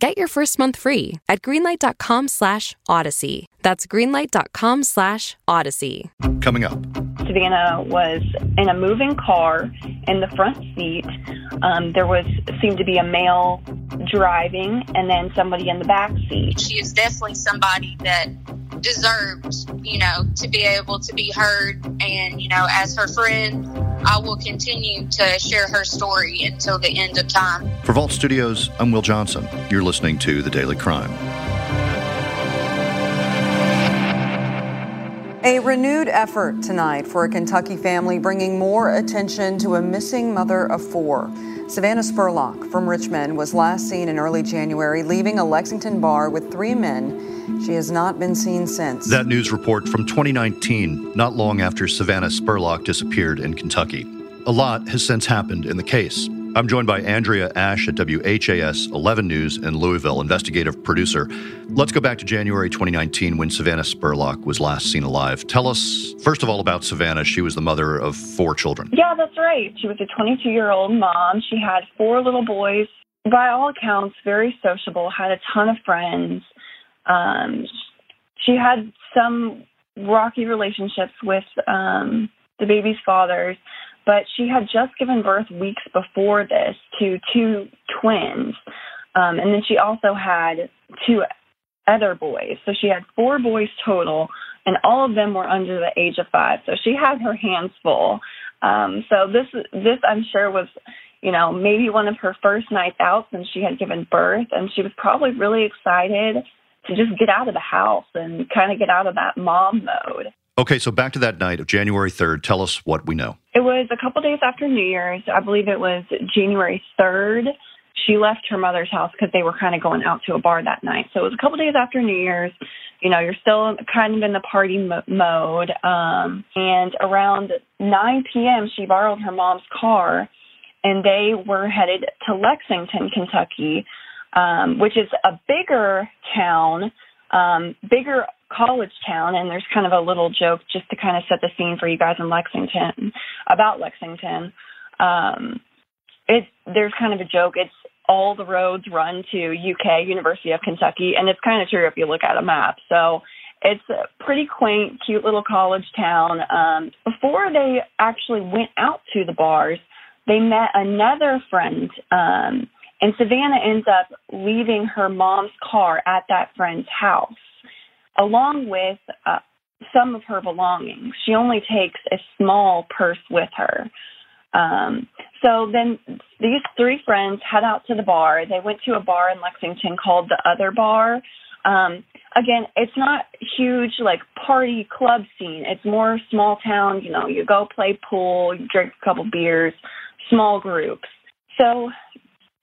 Get your first month free at greenlight.com slash odyssey. That's greenlight.com slash odyssey. Coming up. Savannah was in a moving car in the front seat. Um, there was seemed to be a male driving and then somebody in the back seat. She is definitely somebody that deserves, you know, to be able to be heard. And, you know, as her friend, I will continue to share her story until the end of time. For Vault Studios, I'm Will Johnson. You're listening to The Daily Crime. A renewed effort tonight for a Kentucky family bringing more attention to a missing mother of four. Savannah Spurlock from Richmond was last seen in early January leaving a Lexington bar with three men. She has not been seen since. That news report from 2019, not long after Savannah Spurlock disappeared in Kentucky. A lot has since happened in the case. I'm joined by Andrea Ash at WHAS 11 News in Louisville, investigative producer. Let's go back to January 2019 when Savannah Spurlock was last seen alive. Tell us, first of all, about Savannah. She was the mother of four children. Yeah, that's right. She was a 22 year old mom. She had four little boys. By all accounts, very sociable, had a ton of friends. Um, she had some rocky relationships with um, the baby's fathers but she had just given birth weeks before this to two twins. Um, and then she also had two other boys. So she had four boys total, and all of them were under the age of five. So she had her hands full. Um, so this, this I'm sure was, you know, maybe one of her first nights out since she had given birth, and she was probably really excited to just get out of the house and kind of get out of that mom mode. Okay, so back to that night of January 3rd. Tell us what we know. It was a couple days after New Year's. I believe it was January 3rd. She left her mother's house because they were kind of going out to a bar that night. So it was a couple days after New Year's. You know, you're still kind of in the party mo- mode. Um, and around 9 p.m., she borrowed her mom's car and they were headed to Lexington, Kentucky, um, which is a bigger town, um, bigger college town, and there's kind of a little joke just to kind of set the scene for you guys in Lexington about Lexington. Um, it there's kind of a joke. It's all the roads run to UK University of Kentucky, and it's kind of true if you look at a map. So it's a pretty quaint, cute little college town. Um, before they actually went out to the bars, they met another friend. Um, and Savannah ends up leaving her mom's car at that friend's house along with uh, some of her belongings. She only takes a small purse with her. Um, so then these three friends head out to the bar. They went to a bar in Lexington called the Other Bar. Um, again, it's not huge like party club scene. It's more small town. You know, you go play pool, you drink a couple beers, small groups. So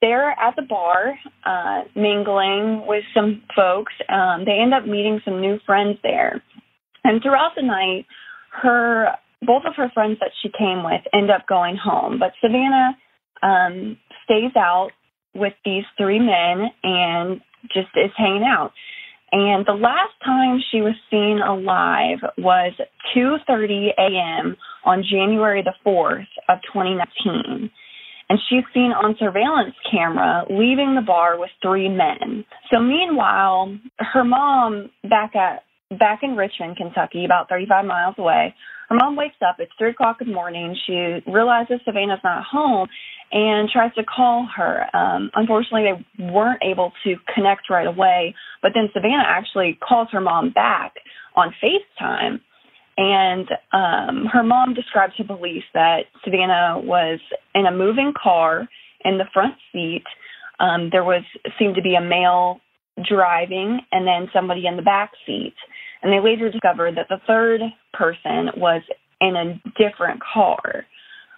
they're at the bar uh, mingling with some folks. Um, they end up meeting some new friends there. And throughout the night, her both of her friends that she came with end up going home, but Savannah um, stays out with these three men and just is hanging out. And the last time she was seen alive was 2:30 a.m. on January the 4th of 2019 and she's seen on surveillance camera leaving the bar with three men. So meanwhile, her mom back at back in Richmond, Kentucky, about 35 miles away, her mom wakes up. It's three o'clock in the morning. She realizes Savannah's not home and tries to call her. Um, unfortunately, they weren't able to connect right away. But then Savannah actually calls her mom back on FaceTime and um, her mom described to police that Savannah was in a moving car in the front seat. Um, there was seemed to be a male driving and then somebody in the back seat. And they later discovered that the third person was in a different car.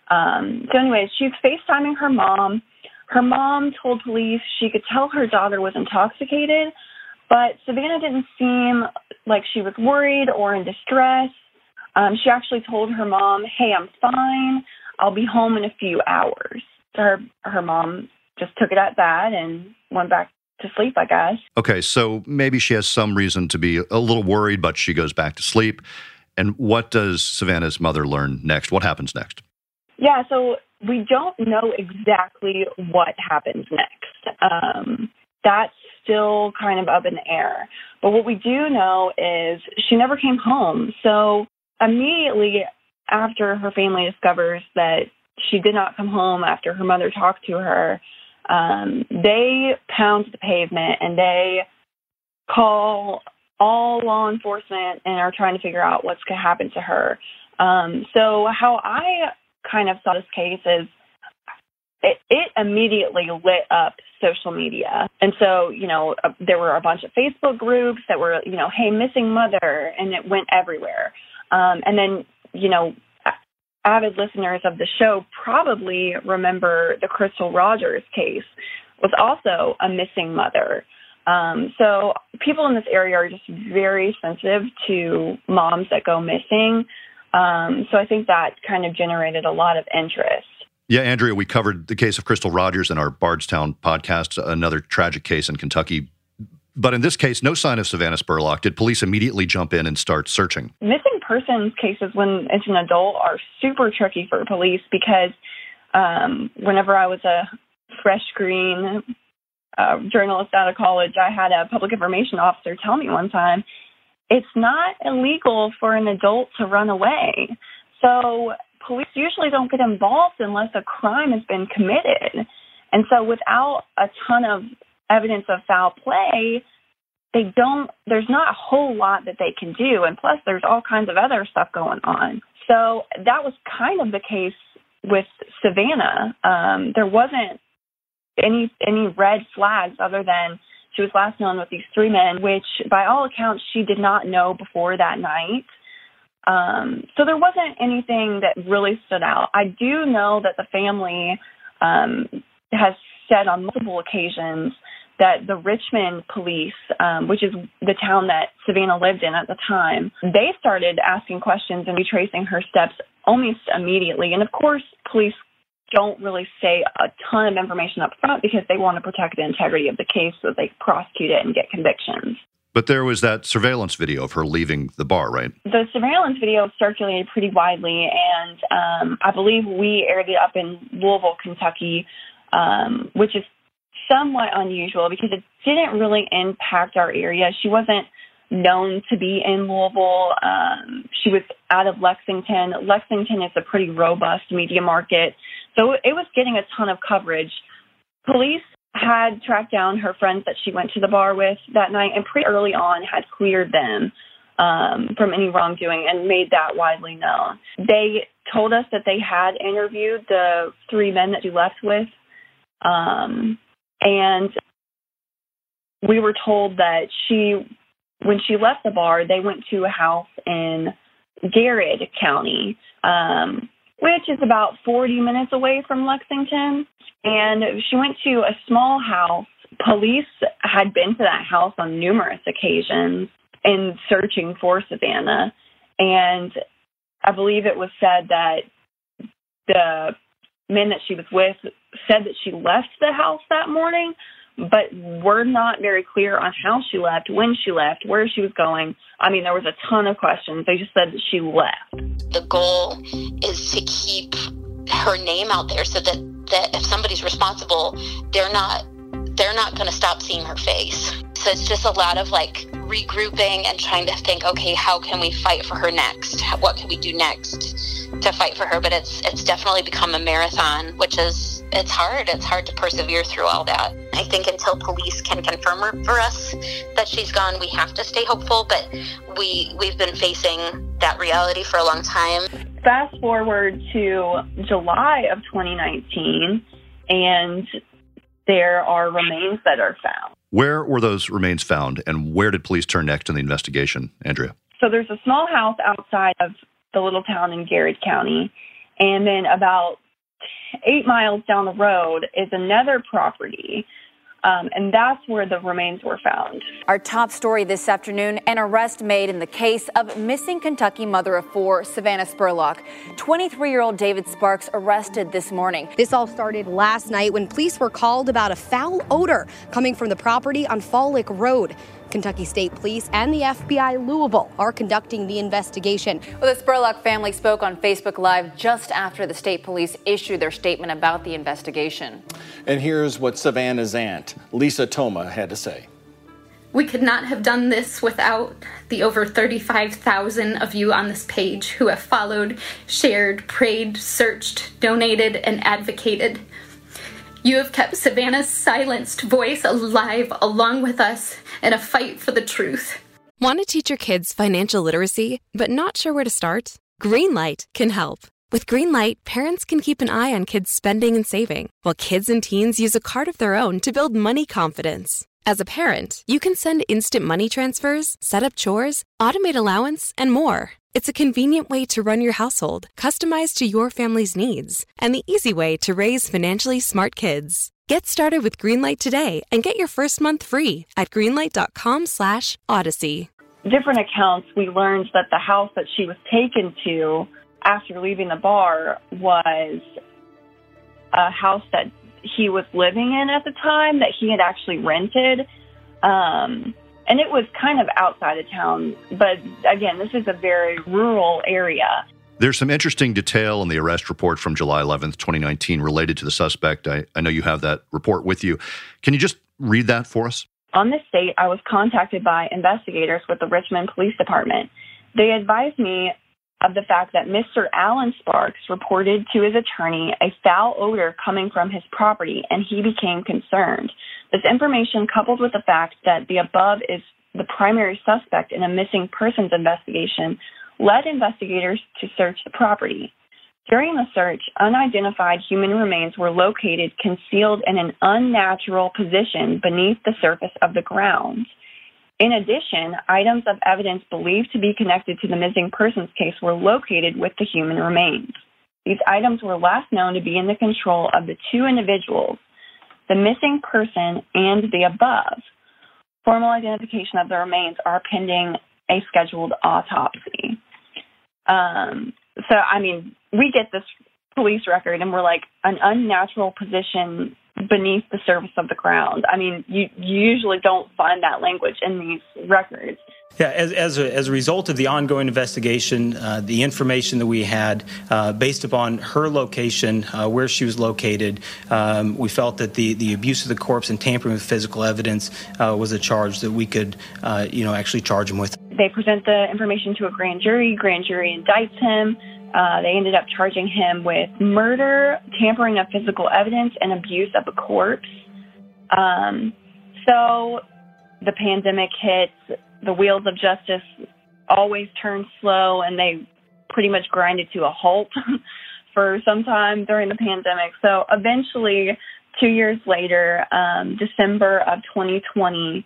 Um, so, anyways, she's FaceTiming her mom. Her mom told police she could tell her daughter was intoxicated, but Savannah didn't seem like she was worried or in distress. Um, she actually told her mom, "Hey, I'm fine. I'll be home in a few hours." So her her mom just took it at that and went back to sleep, I guess. Okay, so maybe she has some reason to be a little worried, but she goes back to sleep. And what does Savannah's mother learn next? What happens next? Yeah, so we don't know exactly what happens next. Um, that's still kind of up in the air. But what we do know is she never came home. So immediately after her family discovers that she did not come home after her mother talked to her, um, they pound the pavement and they call all law enforcement and are trying to figure out what's going to happen to her. Um, so how I kind of saw this case is it, it immediately lit up social media. And so, you know, uh, there were a bunch of Facebook groups that were, you know, hey, missing mother, and it went everywhere. Um, and then, you know, avid listeners of the show probably remember the Crystal Rogers case was also a missing mother. Um, so people in this area are just very sensitive to moms that go missing. Um, so I think that kind of generated a lot of interest. Yeah, Andrea, we covered the case of Crystal Rogers in our Bardstown podcast, another tragic case in Kentucky. But in this case, no sign of Savannah Spurlock. Did police immediately jump in and start searching? Missing persons cases when it's an adult are super tricky for police because um, whenever I was a fresh green uh, journalist out of college, I had a public information officer tell me one time it's not illegal for an adult to run away. So police usually don't get involved unless a crime has been committed. And so without a ton of evidence of foul play, they don't there's not a whole lot that they can do and plus there's all kinds of other stuff going on. So that was kind of the case with Savannah. Um, there wasn't any any red flags other than she was last known with these three men, which by all accounts she did not know before that night. Um, so there wasn't anything that really stood out. I do know that the family um, has said on multiple occasions that the Richmond police, um, which is the town that Savannah lived in at the time, they started asking questions and retracing her steps almost immediately. And of course, police don't really say a ton of information up front because they want to protect the integrity of the case so they prosecute it and get convictions. But there was that surveillance video of her leaving the bar, right? The surveillance video circulated pretty widely, and um, I believe we aired it up in Louisville, Kentucky, um, which is somewhat unusual because it didn't really impact our area. She wasn't known to be in Louisville. Um, she was out of Lexington. Lexington is a pretty robust media market, so it was getting a ton of coverage. Police had tracked down her friends that she went to the bar with that night and pretty early on had cleared them um, from any wrongdoing and made that widely known. They told us that they had interviewed the three men that she left with. Um, and we were told that she, when she left the bar, they went to a house in Garrard County, um, which is about 40 minutes away from Lexington. And she went to a small house. Police had been to that house on numerous occasions in searching for Savannah. And I believe it was said that the men that she was with said that she left the house that morning, but we're not very clear on how she left, when she left, where she was going. I mean, there was a ton of questions. They just said that she left. The goal is to keep her name out there so that that if somebody's responsible, they're not they're not going to stop seeing her face. So it's just a lot of like regrouping and trying to think, okay, how can we fight for her next? What can we do next to fight for her? But it's it's definitely become a marathon, which is it's hard. It's hard to persevere through all that. I think until police can confirm for us that she's gone, we have to stay hopeful. But we we've been facing that reality for a long time. Fast forward to July of 2019, and there are remains that are found. Where were those remains found, and where did police turn next in the investigation, Andrea? So there's a small house outside of the little town in Garrard County, and then about eight miles down the road is another property. Um, and that's where the remains were found. Our top story this afternoon an arrest made in the case of missing Kentucky mother of four, Savannah Spurlock. 23 year old David Sparks arrested this morning. This all started last night when police were called about a foul odor coming from the property on Fall Lick Road. Kentucky State Police and the FBI Louisville are conducting the investigation. Well, the Spurlock family spoke on Facebook Live just after the state police issued their statement about the investigation. And here's what Savannah's aunt, Lisa Toma, had to say. We could not have done this without the over 35,000 of you on this page who have followed, shared, prayed, searched, donated, and advocated. You have kept Savannah's silenced voice alive along with us in a fight for the truth. Want to teach your kids financial literacy, but not sure where to start? Greenlight can help. With Greenlight, parents can keep an eye on kids' spending and saving, while kids and teens use a card of their own to build money confidence. As a parent, you can send instant money transfers, set up chores, automate allowance, and more. It's a convenient way to run your household, customized to your family's needs, and the easy way to raise financially smart kids. Get started with Greenlight today and get your first month free at greenlight.com/odyssey. Different accounts, we learned that the house that she was taken to after leaving the bar was a house that he was living in at the time that he had actually rented. Um, and it was kind of outside of town. But again, this is a very rural area. There's some interesting detail in the arrest report from July 11th, 2019, related to the suspect. I, I know you have that report with you. Can you just read that for us? On this date, I was contacted by investigators with the Richmond Police Department. They advised me of the fact that Mr. Alan Sparks reported to his attorney a foul odor coming from his property, and he became concerned. This information, coupled with the fact that the above is the primary suspect in a missing persons investigation, led investigators to search the property. During the search, unidentified human remains were located concealed in an unnatural position beneath the surface of the ground. In addition, items of evidence believed to be connected to the missing persons case were located with the human remains. These items were last known to be in the control of the two individuals, the missing person and the above. Formal identification of the remains are pending a scheduled autopsy. Um, so, I mean, we get this police record and we're like, an unnatural position beneath the surface of the ground. I mean, you, you usually don't find that language in these records. Yeah, as, as, a, as a result of the ongoing investigation, uh, the information that we had uh, based upon her location, uh, where she was located, um, we felt that the, the abuse of the corpse and tampering with physical evidence uh, was a charge that we could, uh, you know, actually charge him with. They present the information to a grand jury. Grand jury indicts him. Uh, they ended up charging him with murder, tampering of physical evidence, and abuse of a corpse. Um, so the pandemic hits, the wheels of justice always turn slow, and they pretty much grinded to a halt for some time during the pandemic. So eventually, two years later, um, December of 2020,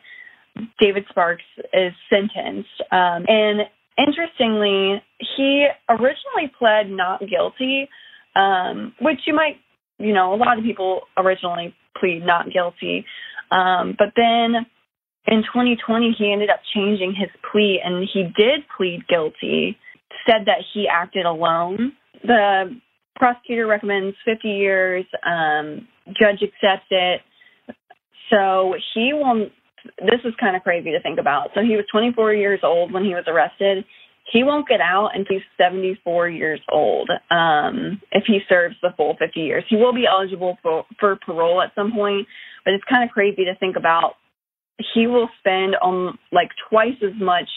David Sparks is sentenced. Um, and interestingly, he originally pled not guilty, um, which you might, you know, a lot of people originally plead not guilty. Um, but then in 2020, he ended up changing his plea and he did plead guilty, said that he acted alone. The prosecutor recommends 50 years, um, judge accepts it. So he will this is kind of crazy to think about. So he was 24 years old when he was arrested. He won't get out until he's 74 years old um, if he serves the full 50 years. He will be eligible for, for parole at some point, but it's kind of crazy to think about. He will spend on like twice as much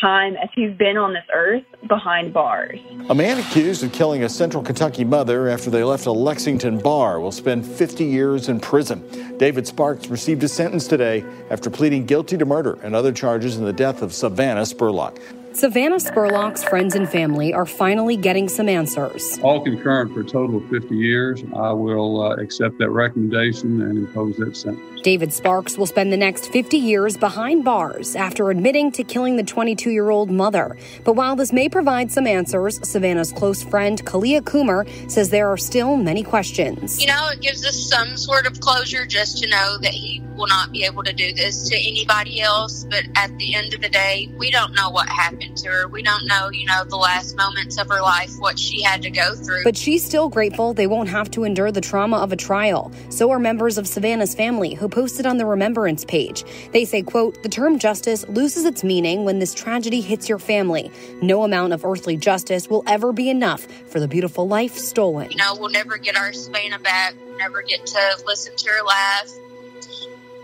time as he's been on this earth behind bars. A man accused of killing a central Kentucky mother after they left a Lexington bar will spend 50 years in prison. David Sparks received a sentence today after pleading guilty to murder and other charges in the death of Savannah Spurlock. Savannah Spurlock's friends and family are finally getting some answers. All concurrent for a total of 50 years. I will uh, accept that recommendation and impose that sentence. David Sparks will spend the next 50 years behind bars after admitting to killing the 22 year old mother. But while this may provide some answers, Savannah's close friend Kalia Coomer says there are still many questions. You know, it gives us some sort of closure just to know that he will not be able to do this to anybody else. But at the end of the day, we don't know what happened to her. We don't know, you know, the last moments of her life, what she had to go through. But she's still grateful they won't have to endure the trauma of a trial. So are members of Savannah's family who posted on the remembrance page. They say, quote, the term justice loses its meaning when this tragedy hits your family. No amount of earthly justice will ever be enough for the beautiful life stolen. You know, we'll never get our Savannah back, never get to listen to her laugh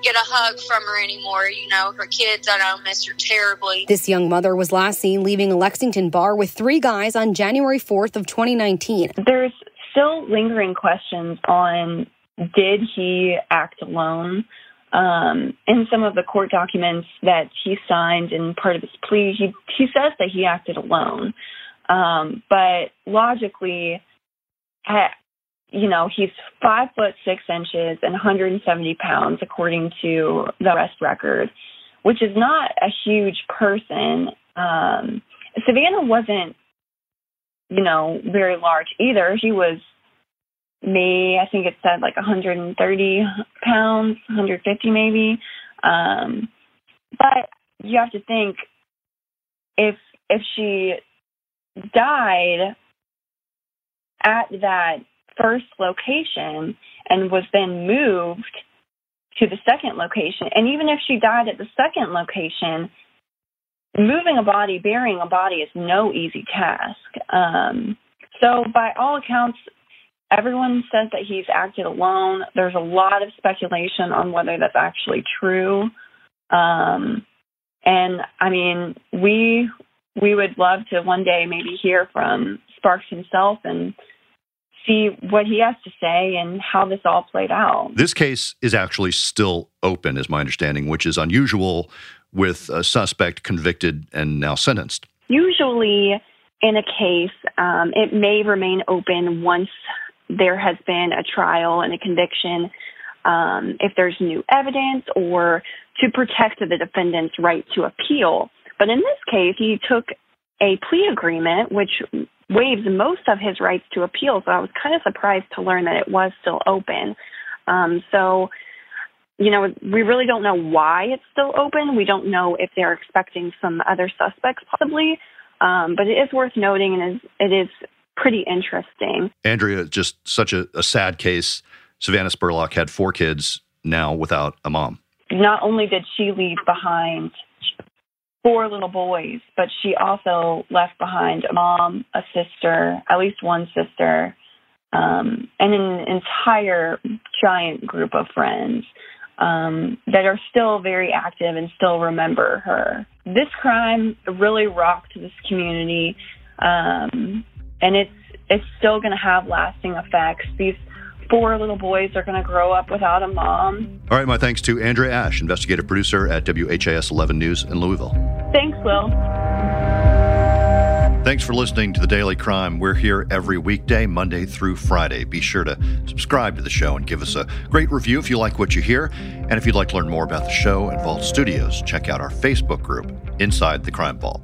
get a hug from her anymore. You know, her kids, I know, miss her terribly. This young mother was last seen leaving a Lexington bar with three guys on January 4th of 2019. There's still lingering questions on did he act alone? Um, in some of the court documents that he signed in part of his plea, he he says that he acted alone. Um, but logically, you know, he's five foot six inches and 170 pounds, according to the arrest record, which is not a huge person. Um, Savannah wasn't, you know, very large either. He was me, I think it said like 130 pounds, 150 maybe. Um, but you have to think if if she died at that first location and was then moved to the second location. And even if she died at the second location, moving a body, burying a body is no easy task. Um, so, by all accounts, everyone says that he's acted alone. There's a lot of speculation on whether that's actually true. Um, and I mean, we we would love to one day maybe hear from Sparks himself and see what he has to say and how this all played out. This case is actually still open, is my understanding, which is unusual with a suspect convicted and now sentenced. Usually, in a case, um, it may remain open once there has been a trial and a conviction. Um, if there's new evidence or to protect the defendant's right to appeal. But in this case, he took a plea agreement, which waives most of his rights to appeal. So I was kind of surprised to learn that it was still open. Um, so, you know, we really don't know why it's still open. We don't know if they're expecting some other suspects possibly. Um, but it is worth noting and it is pretty interesting. Andrea, just such a, a sad case. Savannah Spurlock had four kids now without a mom. Not only did she leave behind four little boys, but she also left behind a mom, a sister, at least one sister, um, and an entire giant group of friends um, that are still very active and still remember her. This crime really rocked this community, um, and it's it's still going to have lasting effects. These four little boys are going to grow up without a mom. All right, my thanks to Andrea Ash, investigative producer at WHAS 11 News in Louisville. Thanks, Will. Thanks for listening to The Daily Crime. We're here every weekday, Monday through Friday. Be sure to subscribe to the show and give us a great review if you like what you hear. And if you'd like to learn more about the show and Vault Studios, check out our Facebook group, Inside the Crime Vault.